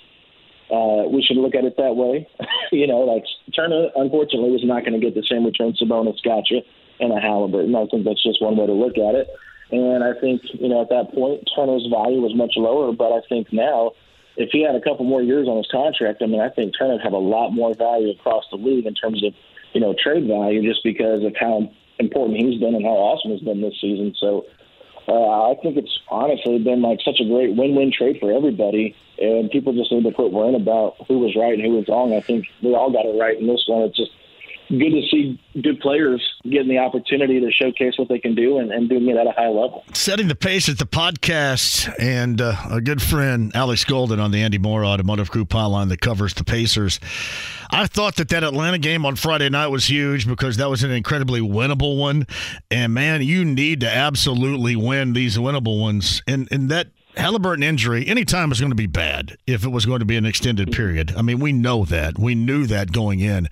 uh, we should look at it that way. you know, like Turner, unfortunately, was not going to get the same return Sabonis got you and a Halliburton. I think that's just one way to look at it. And I think, you know, at that point, Turner's value was much lower. But I think now, if he had a couple more years on his contract, I mean, I think Turner would have a lot more value across the league in terms of, you know, trade value just because of how important he's been and how awesome he's been this season. So uh, I think it's honestly been like such a great win-win trade for everybody, and people just need to quit worrying about who was right and who was wrong. I think we all got it right in this one. It's just good to see good players getting the opportunity to showcase what they can do and, and doing it at a high level. Setting the pace at the podcast, and uh, a good friend, Alex Golden, on the Andy Moore Automotive Group hotline that covers the Pacers. I thought that that Atlanta game on Friday night was huge because that was an incredibly winnable one. And man, you need to absolutely win these winnable ones. And and that Halliburton injury, anytime is going to be bad if it was going to be an extended period. I mean, we know that. We knew that going in.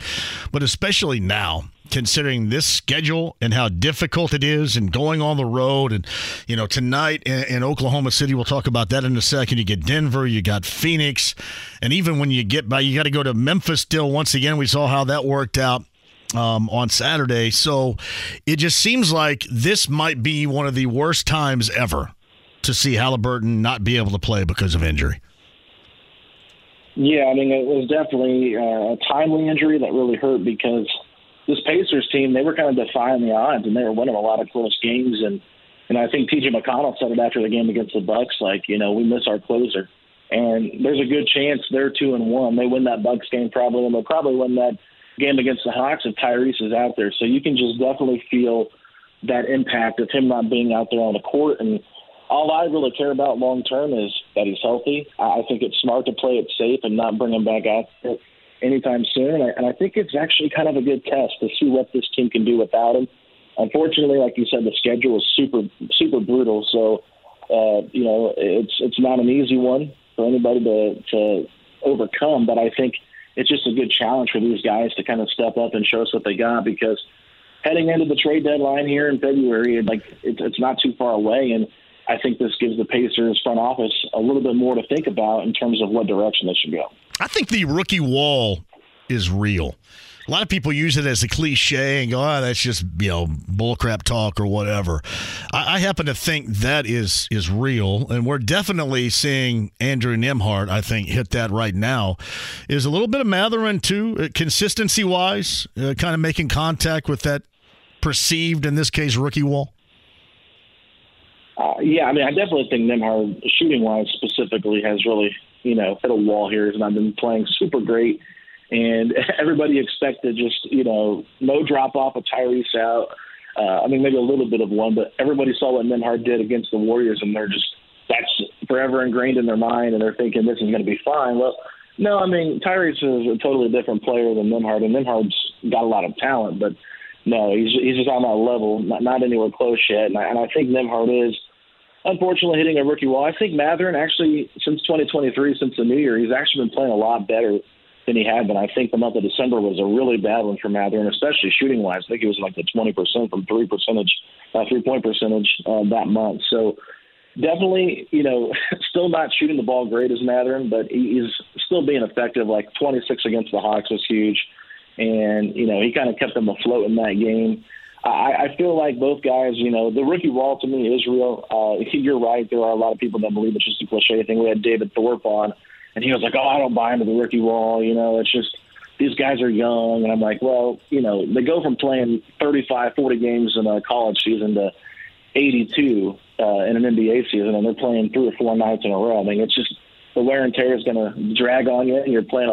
But especially now, considering this schedule and how difficult it is and going on the road and you know tonight in, in, Oklahoma City we'll talk about that in a second you get Denver you got Phoenix and even when you get by you got to go to Memphis still once again we saw how that worked out um, on Saturday so it just seems like this might be one of the worst times ever to see Halliburton not be able to play because of injury. Yeah, I mean, it was definitely uh, a timely injury that really hurt because this Pacers team, they were kind of defying the odds and they were winning a lot of close games. And, and I think TJ McConnell said it after the game against the Bucks, like, you know, we miss our closer. And there's a good chance they're two and one. They win that Bucks game probably, and they'll probably win that game against the Hawks if Tyrese is out there. So you can just definitely feel that impact of him not being out there on the court. And all I really care about long term is that he's healthy. I think it's smart to play it safe and not bring him back out anytime soon. And I, think it's actually kind of a good test to see what this team can do without him. Unfortunately, like you said, the schedule is super super brutal. So uh, you know it's it's not an easy one for anybody to to overcome. But I think it's just a good challenge for these guys to kind of step up and show us what they got because heading into the trade deadline here in February, like it's, it's not too far away, and I think this gives the Pacers front office a little bit more to think about in terms of what direction they should go. I think the rookie wall is real. A lot of people use it as a cliche and go, "Oh, that's just you know bullcrap talk or whatever." I, I, happen to think that is is real, and we're definitely seeing Andrew Nembhard. I think hit that right now. Is a little bit of Mathurin too, uh, consistency wise, uh, kind of making contact with that perceived in this case rookie wall. Uh, yeah, I mean, I definitely think Nembhard, shooting wise specifically, has really, you know, hit a wall here. And I've been playing super great. And everybody expected just, you know, no drop off of Tyrese out. Uh, I mean, maybe a little bit of one, but everybody saw what Nembhard did against the Warriors, and they're just, that's forever ingrained in their mind, and they're thinking this is going to be fine. Well, no, I mean, Tyrese is a totally different player than Nembhard, and Nembhard's got a lot of talent, but no, he's he's just on that level, not, not anywhere close yet. And I, and I think Nembhard is unfortunately hitting a rookie wall. I think Mathurin actually since 2023, since the new year, he's actually been playing a lot better than he had been. I think the month of December was a really bad one for Mathurin, especially shooting wise. I think he was like the 20% from three percentage, uh, three point percentage uh, that month. So definitely, you know, still not shooting the ball great as Mathurin, but he's still being effective. Like 26 against the Hawks was huge and you know he kind of kept them afloat in that game. I, I feel like both guys, you know, the rookie wall to me is real. Uh, you're right. There are a lot of people that believe it's just a cliche thing. We had David Thorpe on, and he was like, "Oh, I don't buy into the rookie wall." You know, it's just these guys are young. And I'm like, well, you know, they go from playing 35, 40 games in a college season to 82 uh, in an NBA season, and they're playing three or four nights in a row. I mean, it's just the wear and tear is going to drag on you, and you're playing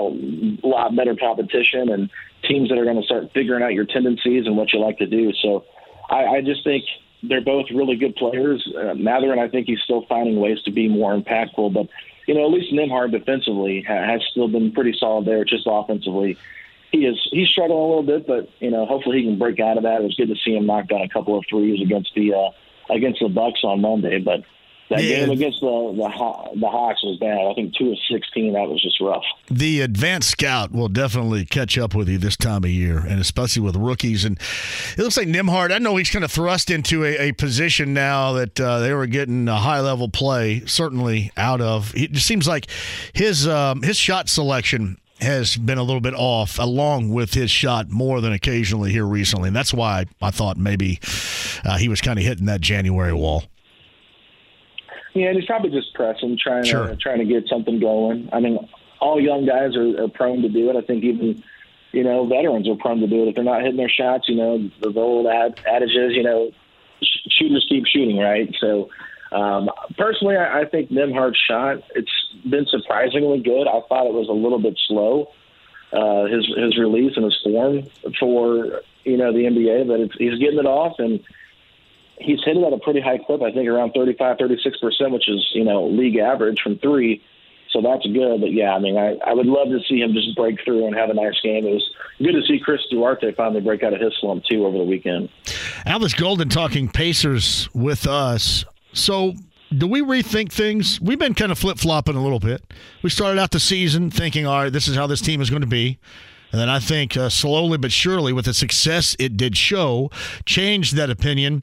a lot better competition and teams that are going to start figuring out your tendencies and what you like to do. So I, I just think they're both really good players. Uh, Mathurin, I think he's still finding ways to be more impactful, but you know, at least Nembhard defensively has still been pretty solid there. Just offensively, he is he's struggling a little bit, but you know, hopefully he can break out of that. It was good to see him knock down a couple of threes against the uh, against the Bucks on Monday, but that yeah. game against the, the the Hawks was bad. I think two of sixteen. That was just rough. The advanced scout will definitely catch up with you this time of year, and especially with rookies. And it looks like Nembhard. I know he's kind of thrust into a, a position now that uh, they were getting a high level play certainly out of. It just seems like his um, his shot selection has been a little bit off, along with his shot more than occasionally here recently. And that's why I thought maybe uh, he was kind of hitting that January wall. Yeah, and he's probably just pressing, trying sure. to trying to get something going. I mean, all young guys are, are prone to do it. I think even you know veterans are prone to do it if they're not hitting their shots. You know, the old ad, adage is, you know, shooters keep shooting, right? So. Um, personally, I, I think Nembhard's shot it's been surprisingly good. I thought it was a little bit slow, uh, his his release and his form for you know the NBA, but it's, he's getting it off and he's hit it at a pretty high clip. I think around 35, 36 percent, which is you know league average from three. So that's good. But yeah, I mean, I, I would love to see him just break through and have a nice game. It was good to see Chris Duarte finally break out of his slump too over the weekend. Alex Golden talking Pacers with us. So do we rethink things? We've been kind of flip flopping a little bit. We started out the season thinking, all right, this is how this team is going to be. And then I think uh, slowly but surely, with the success it did show, changed that opinion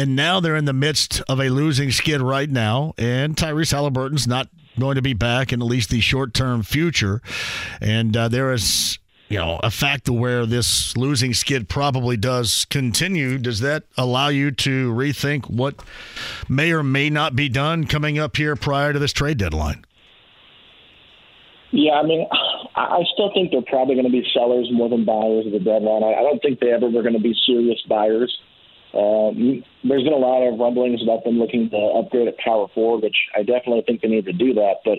and now they're in the midst of a losing skid right now, and Tyrese Halliburton's not going to be back in at least the short term future. And uh, there is you know, a factor where this losing skid probably does continue, does that allow you to rethink what may or may not be done coming up here prior to this trade deadline? Yeah, I mean, I still think they're probably going to be sellers more than buyers at the deadline. I don't think they ever were going to be serious buyers. Um, there's been a lot of rumblings about them looking to upgrade at power forward, which I definitely think they need to do that. But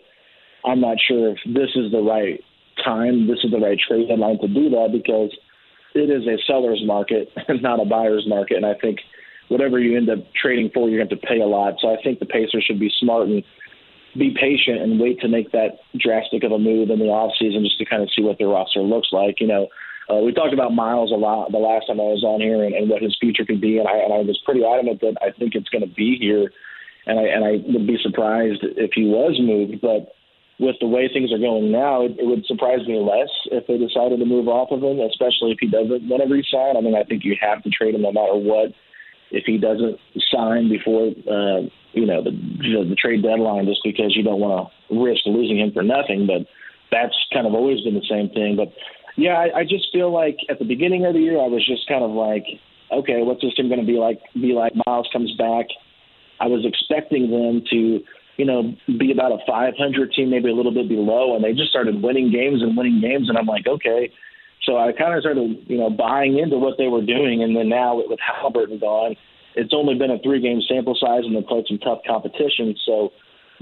I'm not sure if this is the right time, this is the right trade deadline to do that because it is a seller's market not a buyer's market. And I think whatever you end up trading for, you're going have to pay a lot. So I think the Pacers should be smart and be patient and wait to make that drastic of a move in the off season just to kind of see what their roster looks like. You know, uh, we talked about Miles a lot the last time I was on here and, and what his future could be, and I, and I was pretty adamant that I think it's going to be here, and I and I would be surprised if he was moved. But with the way things are going now, it, it would surprise me less if they decided to move off of him, especially if he doesn't want to resign. I mean, I think you have to trade him no matter what. If he doesn't sign before uh, you know the, the trade deadline, just because you don't want to risk losing him for nothing, but that's kind of always been the same thing. But yeah, I, I just feel like at the beginning of the year, I was just kind of like, okay, what's this team going to be like? Be like Miles comes back. I was expecting them to, you know, be about a 500 team, maybe a little bit below, and they just started winning games and winning games, and I'm like, okay. So I kind of started, you know, buying into what they were doing, and then now with Halliburton gone, it's only been a three-game sample size, and they played some tough competition. So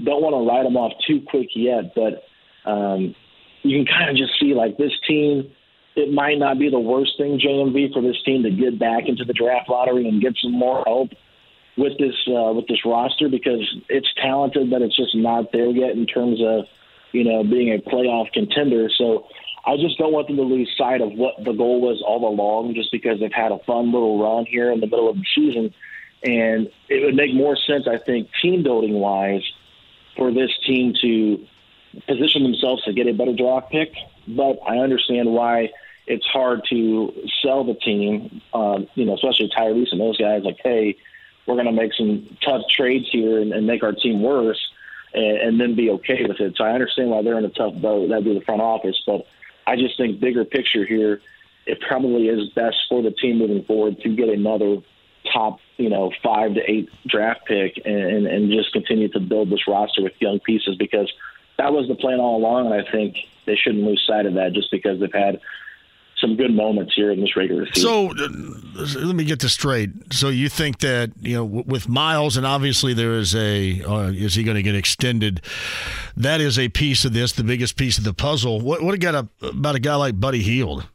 don't want to write them off too quick yet, but um, you can kind of just see like this team. It might not be the worst thing, JMV, for this team to get back into the draft lottery and get some more help with this uh, with this roster because it's talented, but it's just not there yet in terms of you know being a playoff contender. So I just don't want them to lose sight of what the goal was all along, just because they've had a fun little run here in the middle of the season. And it would make more sense, I think, team building wise, for this team to position themselves to get a better draft pick. But I understand why it's hard to sell the team, um, you know, especially Tyrese and those guys. Like, hey, we're going to make some tough trades here and, and make our team worse, and, and then be okay with it. So I understand why they're in a tough boat. That'd be the front office, but I just think bigger picture here, it probably is best for the team moving forward to get another top, you know, five to eight draft pick and, and just continue to build this roster with young pieces because that was the plan all along, and I think they shouldn't lose sight of that just because they've had some good moments here in this regular season. So uh, let me get this straight. So you think that you know with Miles, and obviously there is a uh, is he going to get extended? That is a piece of this, the biggest piece of the puzzle. What what got about a guy like Buddy Hield?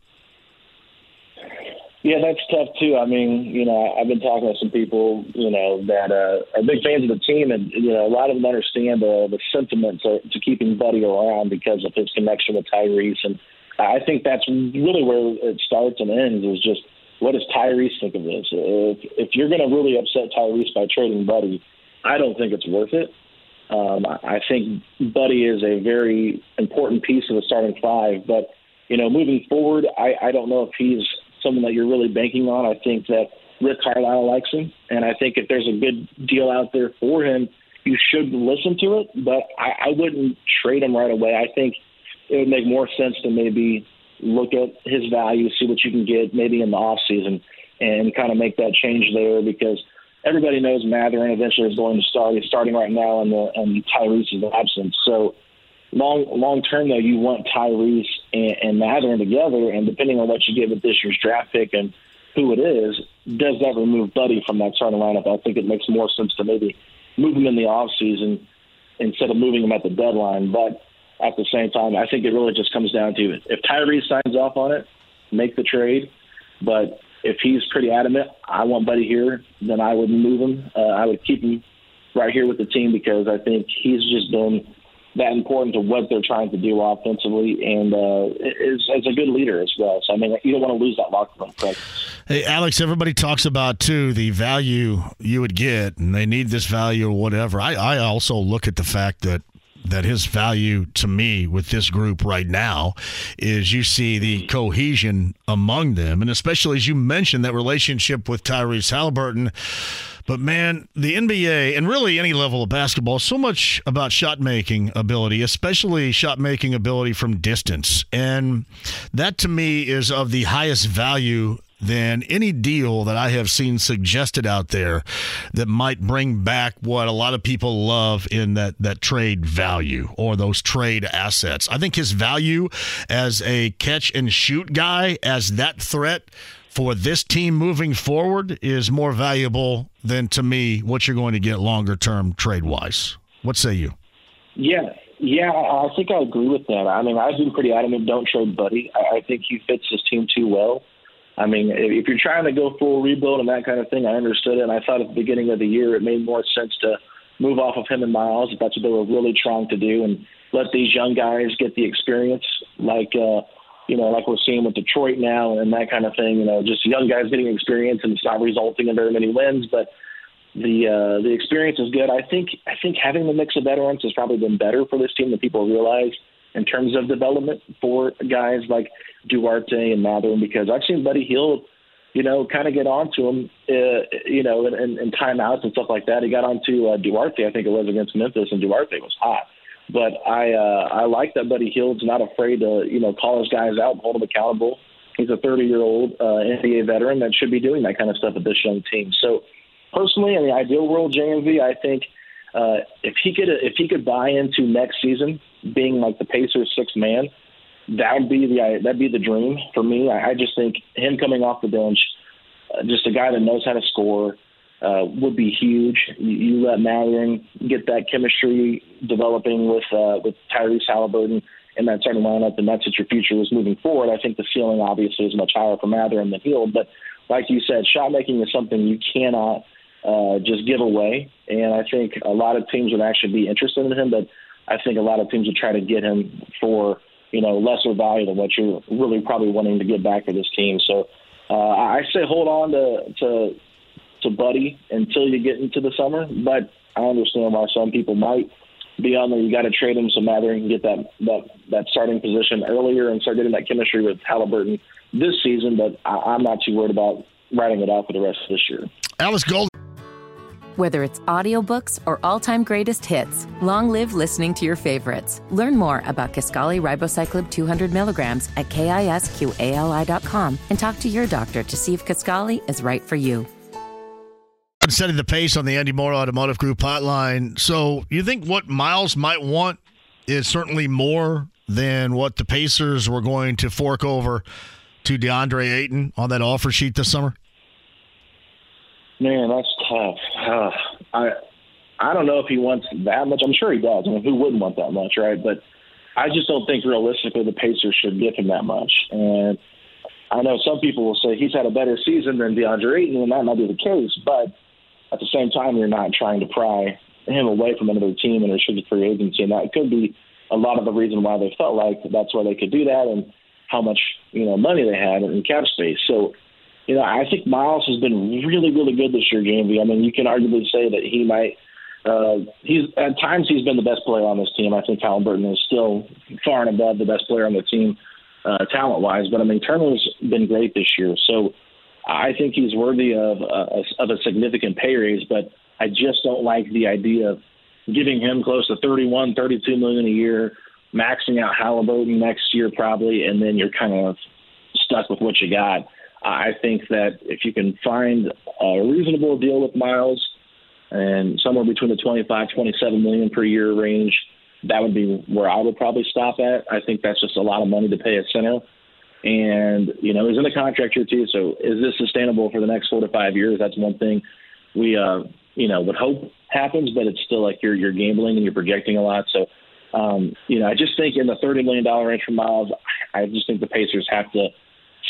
Yeah, that's tough too. I mean, you know, I've been talking to some people, you know, that uh, are big fans of the team, and you know, a lot of them understand the the sentiment to, to keeping Buddy around because of his connection with Tyrese, and I think that's really where it starts and ends. Is just what does Tyrese think of this? If if you're going to really upset Tyrese by trading Buddy, I don't think it's worth it. Um, I think Buddy is a very important piece of the starting five, but you know, moving forward, I, I don't know if he's someone that you're really banking on. I think that Rick Carlisle likes him, and I think if there's a good deal out there for him, you should listen to it. But I, I wouldn't trade him right away. I think it would make more sense to maybe look at his value, see what you can get maybe in the off season, and kind of make that change there because everybody knows Mathurin eventually is going to start. He's starting right now in the in Tyrese's absence. So long long term though, you want Tyrese and, and Mathurin together, and depending on what you get with this year's draft pick and who it is, does that remove Buddy from that starting lineup? I think it makes more sense to maybe move him in the off season instead of moving him at the deadline. But at the same time, I think it really just comes down to if Tyrese signs off on it, make the trade. But if he's pretty adamant, I want Buddy here, then I would move him. Uh, I would keep him right here with the team because I think he's just been that important to what they're trying to do offensively, and uh, is as a good leader as well. So I mean, you don't want to lose that locker room. Correct? Hey, Alex, everybody talks about too the value you would get, and they need this value or whatever. I, I also look at the fact that that his value to me with this group right now is you see the cohesion among them, and especially as you mentioned that relationship with Tyrese Halliburton but man, the NBA and really any level of basketball, so much about shot making ability, especially shot making ability from distance. And that to me is of the highest value than any deal that I have seen suggested out there that might bring back what a lot of people love in that that trade value or those trade assets. I think his value as a catch and shoot guy as that threat for this team moving forward is more valuable than to me what you're going to get longer term trade wise. What say you? Yeah, yeah, I think I agree with that. I mean, I've been pretty adamant don't trade Buddy. I think he fits his team too well. I mean, if you're trying to go full rebuild and that kind of thing, I understood it. And I thought at the beginning of the year it made more sense to move off of him and Miles if that's what they were really trying to do and let these young guys get the experience like uh, you know, like we're seeing with Detroit now and that kind of thing. You know, just young guys getting experience and it's not resulting in very many wins, but the uh, the experience is good. I think I think having the mix of veterans has probably been better for this team than people realize in terms of development for guys like Duarte and Mathurin because I've seen Buddy Hield, you know, kind of get onto him, uh, you know, in, in, in timeouts and stuff like that. He got onto uh, Duarte, I think it was against Memphis, and Duarte was hot. But I uh, I like that Buddy Hield's not afraid to you know call his guys out, hold them accountable. He's a 30 year old uh, NBA veteran that should be doing that kind of stuff with this young team. So personally, in the ideal world, JMV, I think uh, if he could if he could buy into next season being like the Pacers sixth man, that would be the that'd be the dream for me. I, I just think him coming off the bench, uh, just a guy that knows how to score, uh, would be huge. You, let Mathurin get that chemistry developing with uh, with Tyrese Halliburton in that starting lineup, and that's what your future is moving forward. I think the ceiling obviously is much higher for Mathurin than Hield, but like you said, shot making is something you cannot uh, just give away. And I think a lot of teams would actually be interested in him, but I think a lot of teams would try to get him for you know lesser value than what you're really probably wanting to get back for this team. So uh, I say hold on to to to Buddy until you get into the summer. But I understand why some people might be on there. You got to trade him so Mathurin can get that that that starting position earlier and start getting that chemistry with Halliburton this season. But I, I'm not too worried about writing it out for the rest of this year. Alex Gold. Whether it's audiobooks or all-time greatest hits, long live listening to your favorites. Learn more about Kisqali Ribociclib 200 milligrams at kisqali.com and talk to your doctor to see if Kisqali is right for you setting the pace on the Andy Moore Automotive Group hotline. So, you think what Miles might want is certainly more than what the Pacers were going to fork over to DeAndre Ayton on that offer sheet this summer? Man, that's tough. Uh, I I don't know if he wants that much. I'm sure he does. I mean, who wouldn't want that much, right? But I just don't think realistically the Pacers should give him that much. And I know some people will say he's had a better season than DeAndre Ayton, and that might be the case. But at the same time, you're not trying to pry him away from another team in a restricted free agency, and that could be a lot of the reason why they felt like that's why they could do that and how much you know money they had in cap space. So, you know, I think Miles has been really, really good this year, JMV. I mean, you can arguably say that he might. Uh, he's at times he's been the best player on this team. I think Halliburton is still far and above the best player on the team, uh, talent wise. But I mean, Turner's been great this year, so I think he's worthy of a, of a significant pay raise. But I just don't like the idea of giving him close to 31, 32 million a year, maxing out Halliburton next year probably, and then you're kind of stuck with what you got. I think that if you can find a reasonable deal with Miles and somewhere between the 25, 27 million per year range, that would be where I would probably stop at. I think that's just a lot of money to pay a center. And, you know, he's in a contract year too. So is this sustainable for the next four to five years? That's one thing we, uh, you know, would hope happens, but it's still like you're, you're gambling and you're projecting a lot. So, um, you know, I just think in the $30 million range for Miles, I just think the Pacers have to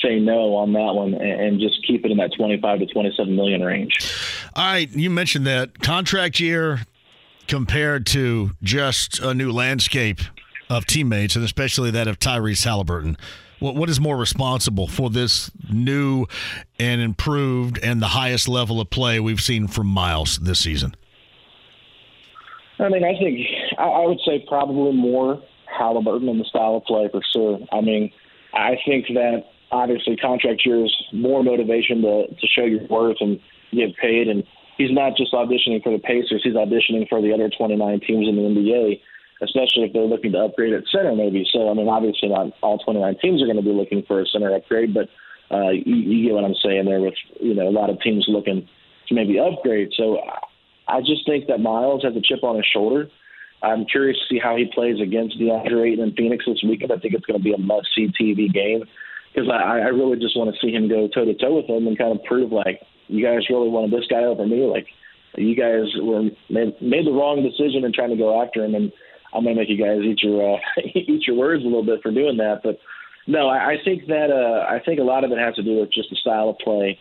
say no on that one and, and just keep it in that 25 to 27 million range. All right. You mentioned that contract year compared to just a new landscape of teammates, and especially that of Tyrese Halliburton. What, what is more responsible for this new and improved and the highest level of play we've seen from Miles this season? I mean, I think I would say probably more Halliburton in the style of play for sure. I mean, I think that obviously contract years more motivation to to show your worth and get paid. And he's not just auditioning for the Pacers; he's auditioning for the other 29 teams in the NBA, especially if they're looking to upgrade at center, maybe. So, I mean, obviously, not all 29 teams are going to be looking for a center upgrade, but uh, you, you get what I'm saying there. With you know a lot of teams looking to maybe upgrade. So, I just think that Miles has a chip on his shoulder. I'm curious to see how he plays against DeAndre Ayton in Phoenix this weekend. I think it's going to be a must-see TV game because I, I really just want to see him go toe to toe with him and kind of prove like you guys really wanted this guy over me. Like you guys were made, made the wrong decision in trying to go after him, and I'm gonna make you guys eat your uh, eat your words a little bit for doing that. But no, I, I think that uh, I think a lot of it has to do with just the style of play.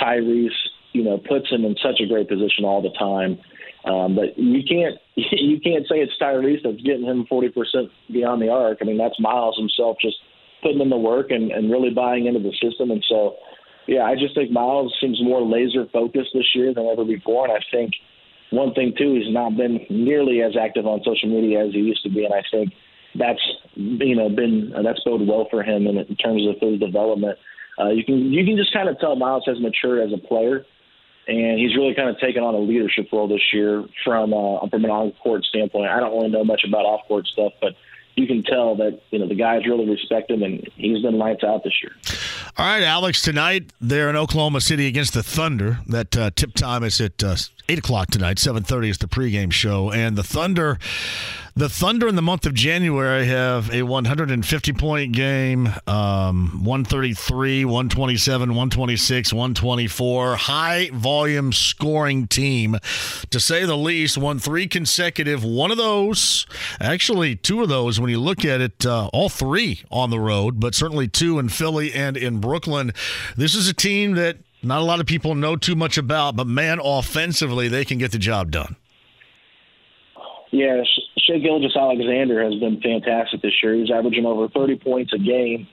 Tyrese, you know, puts him in such a great position all the time. Um, but you can't you can't say it's Tyrese that's getting him 40% beyond the arc. I mean, that's Miles himself just putting in the work and, and really buying into the system. And so, yeah, I just think Miles seems more laser focused this year than ever before. And I think one thing too, he's not been nearly as active on social media as he used to be, and I think that's you know been that's boded well for him in, in terms of his development. Uh, you can you can just kind of tell Miles has matured as a player, and he's really kind of taken on a leadership role this year from uh, from an on court standpoint. I don't really know much about off court stuff, but you can tell that you know the guys really respect him, and he's been lights out this year. All right, Alex. Tonight they're in Oklahoma City against the Thunder. That uh, tip time is at uh, eight o'clock tonight. Seven thirty is the pregame show, and the Thunder. The Thunder in the month of January have a 150 point game, um, 133, 127, 126, 124. High volume scoring team, to say the least. Won three consecutive. One of those, actually, two of those, when you look at it, uh, all three on the road, but certainly two in Philly and in Brooklyn. This is a team that not a lot of people know too much about, but man, offensively, they can get the job done. Yeah, Shai Gilgeous-Alexander has been fantastic this year. He's averaging over 30 points a game,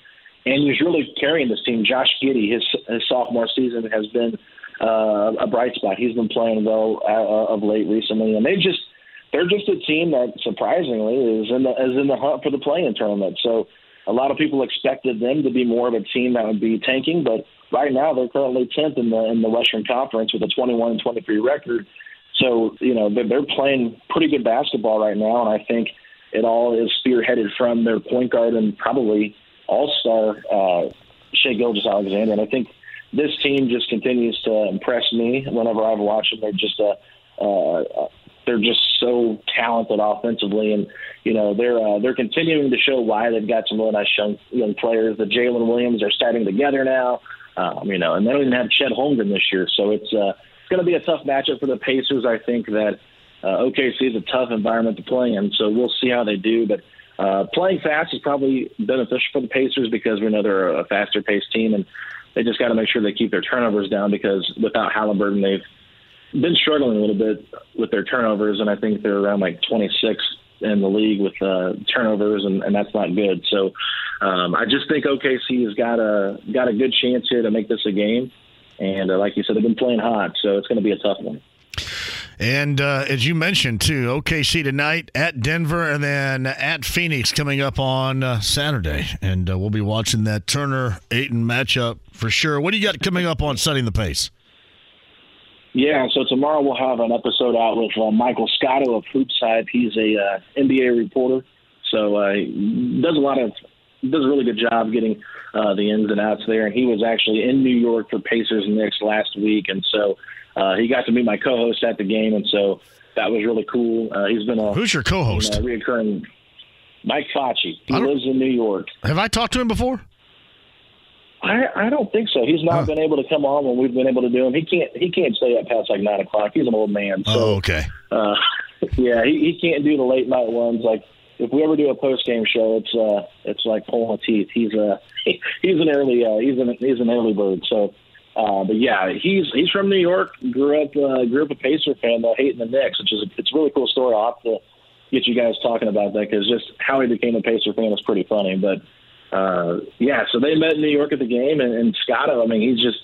and he's really carrying this team. Josh Giddey, his, his sophomore season, has been uh, a bright spot. He's been playing well uh, of late recently, and they just they're just a team that surprisingly is in the is in the hunt for the play-in tournament. So a lot of people expected them to be more of a team that would be tanking, but right now they're currently 10th in the in the Western Conference with a 21 and 23 record so, you know, they're, they're playing pretty good basketball right now, and I think it all is spearheaded from their point guard and probably all star uh, Shai Gilgeous-Alexander. And I think this team just continues to impress me whenever I've watched them. They're just a, uh, they're just so talented offensively, and you know they're uh, they're continuing to show why they've got some really nice young young players. The Jalen Williams are starting together now, um, you know, and they don't even have Chet Holmgren this year, so it's uh, it's going to be a tough matchup for the Pacers. I think that uh, OKC is a tough environment to play in, so we'll see how they do, but. Uh, playing fast is probably beneficial for the Pacers because we know they're a faster paced team, and they just got to make sure they keep their turnovers down because without Halliburton, they've been struggling a little bit with their turnovers, and I think they're around like 26 in the league with uh, turnovers, and, and that's not good. So um, I just think OKC has got a got a good chance here to make this a game, and uh, like you said, they've been playing hot, so it's going to be a tough one. And uh, as you mentioned, too, OKC tonight at Denver and then at Phoenix coming up on uh, Saturday. And uh, we'll be watching that Turner Ayton matchup for sure. What do you got coming up on Setting the Pace? Yeah, so tomorrow we'll have an episode out with uh, Michael Scotto of HoopsHype. He's a uh, NBA reporter, so uh, he does a lot of does a really good job getting uh, the ins and outs there. And he was actually in New York for Pacers Knicks last week, and so uh, he got to meet my co-host at the game, and so that was really cool. Uh, he's been a who's your co-host? You know, reoccurring Mike Facci. He lives in New York. Have I talked to him before? I, I don't think so. He's not huh. been able to come on when we've been able to do him. He can't he can't stay up past like nine o'clock. He's an old man. So, oh, okay. Uh, yeah, he, he can't do the late night ones. Like if we ever do a post game show, it's uh it's like pulling teeth. He's a uh, he's an early uh, he's an he's an early bird. So uh, but yeah, he's he's from New York. Grew up uh, grew up a Pacer fan though, hating the Knicks, which is a, it's a really cool story. I'll have to get you guys talking about that because just how he became a Pacer fan is pretty funny. But uh, yeah, so they met in New York at the game, and, and Scotto, I mean, he's just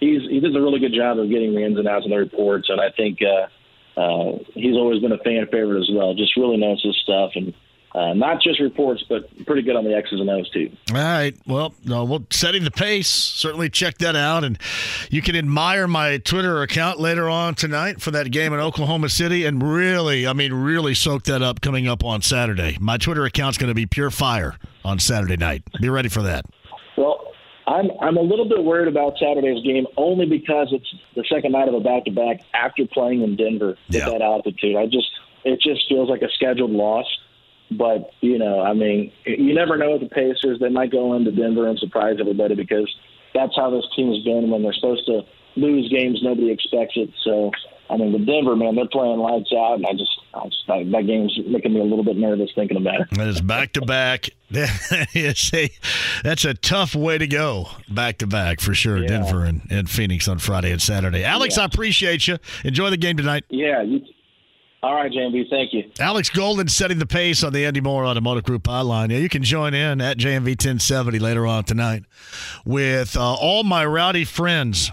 he's he does a really good job of getting the ins and outs of the reports, and I think uh, uh, he's always been a fan favorite as well. Just really knows his stuff and uh, not just reports, but pretty good on the X's and O's too. All right. Well, no, well, setting the pace. Certainly check that out, and you can admire my Twitter account later on tonight for that game in Oklahoma City, and really, I mean, really soak that up coming up on Saturday. My Twitter account's going to be pure fire on Saturday night. Be ready for that. Well, I'm I'm a little bit worried about Saturday's game only because it's the second night of a back to back after playing in Denver at yeah. that altitude. I just it just feels like a scheduled loss. But you know, I mean, you never know with the Pacers. They might go into Denver and surprise everybody because that's how this team has been when they're supposed to lose games. Nobody expects it. So I mean, with Denver, man, they're playing lights out, and I just, I just that, that game's making me a little bit nervous thinking about it. It's back to back. That's a tough way to go, back to back for sure. Yeah. Denver and, and Phoenix on Friday and Saturday. Alex, yeah. I appreciate you. Enjoy the game tonight. Yeah, you, all right, JMV, thank you. Alex Golden setting the pace on the Andy Moore Automotive Group hotline. Yeah, you can join in at JMV 1070 later on tonight with uh, all my rowdy friends